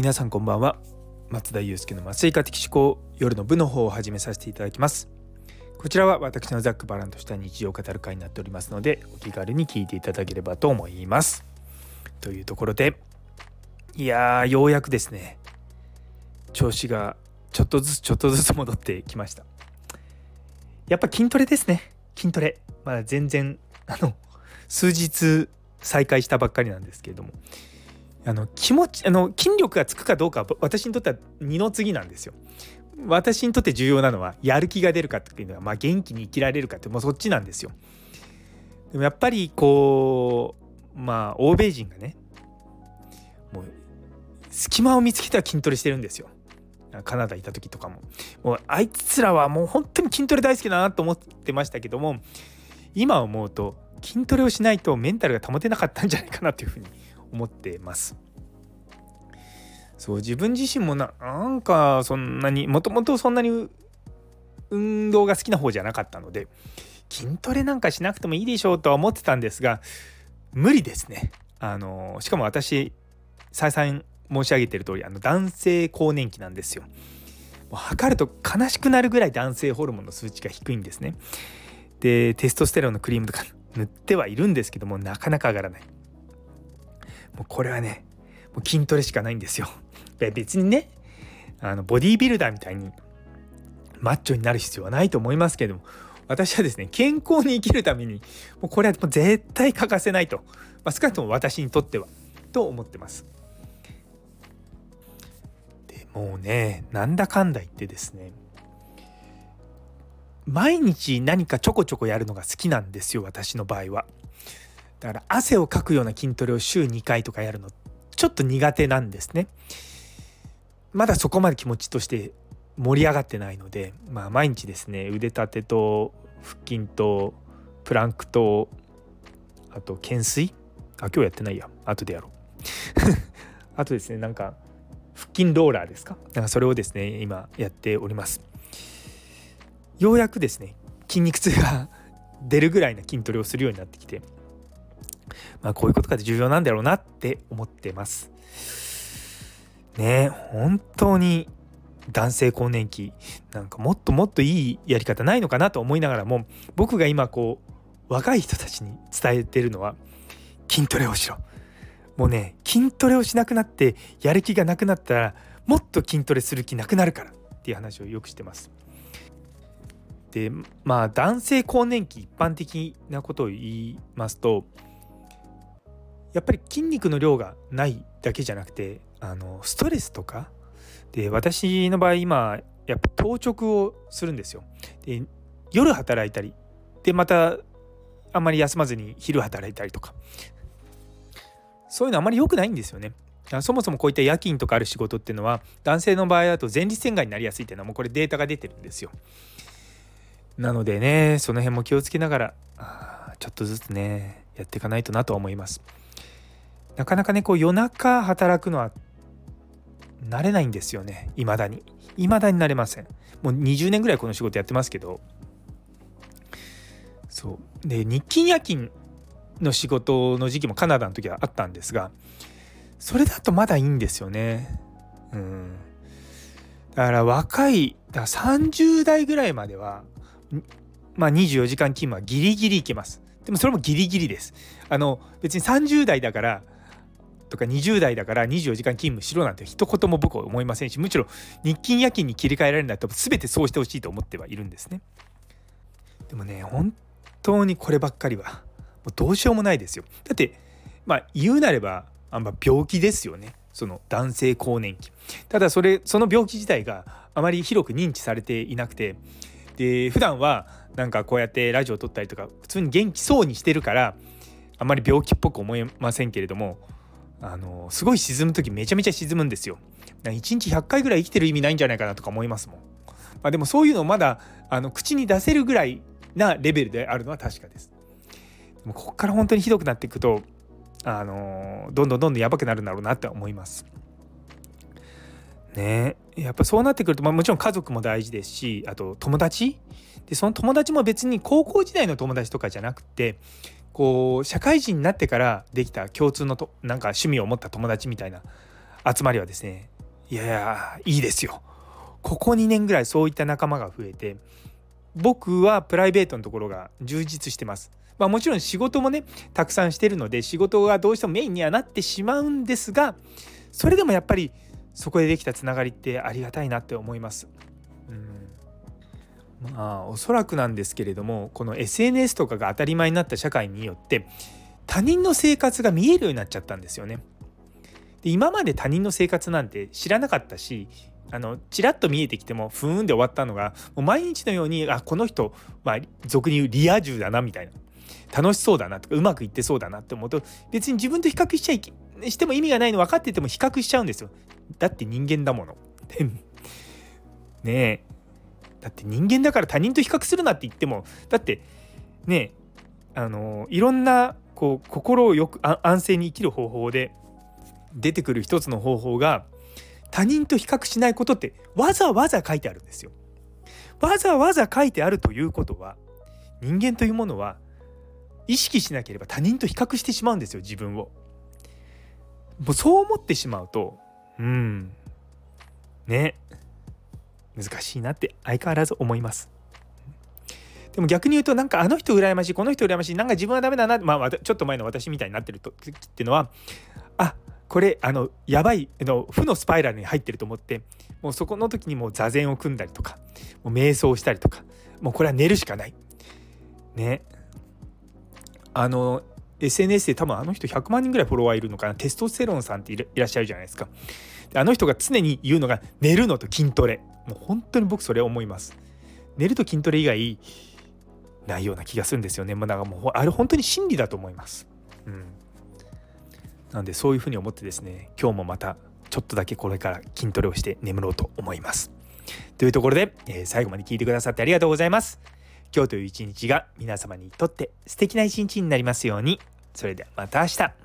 皆さんこんばんは。松田祐介の麻酔科的思考夜の部の方を始めさせていただきます。こちらは私のざっくばらんとした日常を語る会になっておりますのでお気軽に聞いていただければと思います。というところでいやーようやくですね。調子がちょっとずつちょっとずつ戻ってきました。やっぱ筋トレですね。筋トレ。まだ全然あの数日再開したばっかりなんですけれども。あの気持ちあの筋力がつくかどうかは私にとっては二の次なんですよ。私にとって重要なのはやる気が出るかっていうのは、まあ、元気に生きられるかってもうそっちなんですよ。でもやっぱりこうまあ欧米人がねもう隙間を見つけては筋トレしてるんですよ。カナダいた時とかも。もうあいつらはもう本当に筋トレ大好きだなと思ってましたけども今思うと筋トレをしないとメンタルが保てなかったんじゃないかなというふうに思ってます。そう自分自身もななんかそんなにもともとそんなに運動が好きな方じゃなかったので筋トレなんかしなくてもいいでしょうとは思ってたんですが無理ですね。あのしかも私再三申し上げてる通りあり男性更年期なんですよ。もう測ると悲しくなるぐらい男性ホルモンの数値が低いんですね。でテストステロンのクリームとか塗ってはいるんですけどもなかなか上がらない。もうこれはねもう筋トレしかないんですよ。別にねあのボディービルダーみたいにマッチョになる必要はないと思いますけれども私はですね健康に生きるためにもうこれはもう絶対欠かせないと、まあ、少なくとも私にとってはと思ってます。でもうねなんだかんだ言ってですね毎日何かちょこちょこやるのが好きなんですよ私の場合は。だから汗をかくような筋トレを週2回とかやるのちょっと苦手なんですね。まだそこまで気持ちとして盛り上がってないので、まあ、毎日ですね腕立てと腹筋とプランクとあと懸垂。あ今日やってないや。後でやろう。あとですねなんか腹筋ローラーですか？なんかそれをですね今やっております。ようやくですね筋肉痛が出るぐらいな筋トレをするようになってきてまあ、こういうことが重要なんだろうなって思ってます。ね本当に男性更年期なんかもっともっといいやり方ないのかなと思いながらも僕が今こう若い人たちに伝えてるのは筋トレをしろもうね筋トレをしなくなってやる気がなくなったらもっと筋トレする気なくなるからっていう話をよくしてます。でまあ男性更年期一般的なことを言いますとやっぱり筋肉の量がないだけじゃなくてあのストレスとかで私の場合今やっぱ当直をするんですよ。で夜働いたりでまたあんまり休まずに昼働いたりとかそういうのあまり良くないんですよね。そもそもこういった夜勤とかある仕事っていうのは男性の場合だと前立腺がんになりやすいっていうのはもうこれデータが出てるんですよ。なのでねその辺も気をつけながらちょっとずつねやっていかないとなと思います。なかなかねこう夜中働くのは慣れないんですよね。未だに。未だになれません。もう20年ぐらいこの仕事やってますけど。そう。で日勤夜勤の仕事の時期もカナダの時はあったんですがそれだとまだいいんですよね。うん。だから若いだ30代ぐらいまではまあ24時間勤務はギリギリいけます。でもそれもギリギリです。あの別に30代だからとか20代だから24時間勤務しろなんて一言も僕は思いませんしむしろ日勤夜勤に切り替えられるんだったら全てそうしてほしいと思ってはいるんですね。でもね本当にこればっかりはもうどうしようもないですよ。だってまあ言うなればあんま病気ですよねその男性更年期。ただそれその病気自体があまり広く認知されていなくてで普段はなんかこうやってラジオを撮ったりとか普通に元気そうにしてるからあまり病気っぽく思えませんけれどもあのすごい沈む時めちゃめちゃ沈むんですよ。1日100回ぐらい生きてる意味ないんじゃないかなとか思いますもん。まあ、でもそういうのをまだあの口に出せるぐらいなレベルであるのは確かです。でもここから本当にひどくなっていくとあのどんどんどんどんやばくなるんだろうなって思います。ねやっぱそうなってくると、まあ、もちろん家族も大事ですしあと友達でその友達も別に高校時代の友達とかじゃなくてこう社会人になってからできた共通のとなんか趣味を持った友達みたいな集まりはですねいやいやいいですよここ2年ぐらいそういった仲間が増えて僕はプライベートのところが充実してます。まあ、もちろん仕事もねたくさんしてるので仕事がどうしてもメインにはなってしまうんですがそれでもやっぱりそこでできたつながりってありがたいなって思います。まあおそらくなんですけれどもこの SNS とかが当たり前になった社会によって他人の生活が見えるようになっちゃったんですよね。で今まで他人の生活なんて知らなかったしあのちらっと見えてきてもふーんで終わったのがもう毎日のようにあこの人、まあ、俗に言うリア充だなみたいな。楽しそうだなとかうまくいってそうだなって思うと別に自分と比較しちゃいけしても意味がないの分かってても比較しちゃうんですよ。だって人間だもの。ねえ。だって人間だから他人と比較するなって言ってもだってねあのいろんなこう心をよく安静に生きる方法で出てくる一つの方法が他人と比較しないことってわざわざ書いてあるんですよ。わざわざ書いてあるということは人間というものは意識しなければ他人と比較してしまうんですよ自分を。もうそう思ってしまうとうんね難しいなって相変わらず思います。でも逆に言うとなんかあの人羨ましいこの人羨ましいなんか自分はダメだなまあちょっと前の私みたいになってる時っていうのはあこれあのやばいの負のスパイラルに入ってると思ってもうそこの時にもう座禅を組んだりとかもう瞑想したりとかもうこれは寝るしかない。ね。あの SNS で多分あの人100万人ぐらいフォロワーいるのかな。テストステロンさんっていらっしゃるじゃないですか。あの人が常に言うのが寝るのと筋トレ。もう本当に僕それは思います寝ると筋トレ以外ないような気がするんですよねもうだかもうあれ本当に真理だと思いますうんなのでそういうふうに思ってですね今日もまたちょっとだけこれから筋トレをして眠ろうと思います。というところで、えー、最後まで聞いてくださってありがとうございます。今日という一日が皆様にとって素敵な一日になりますように。それではまた明日。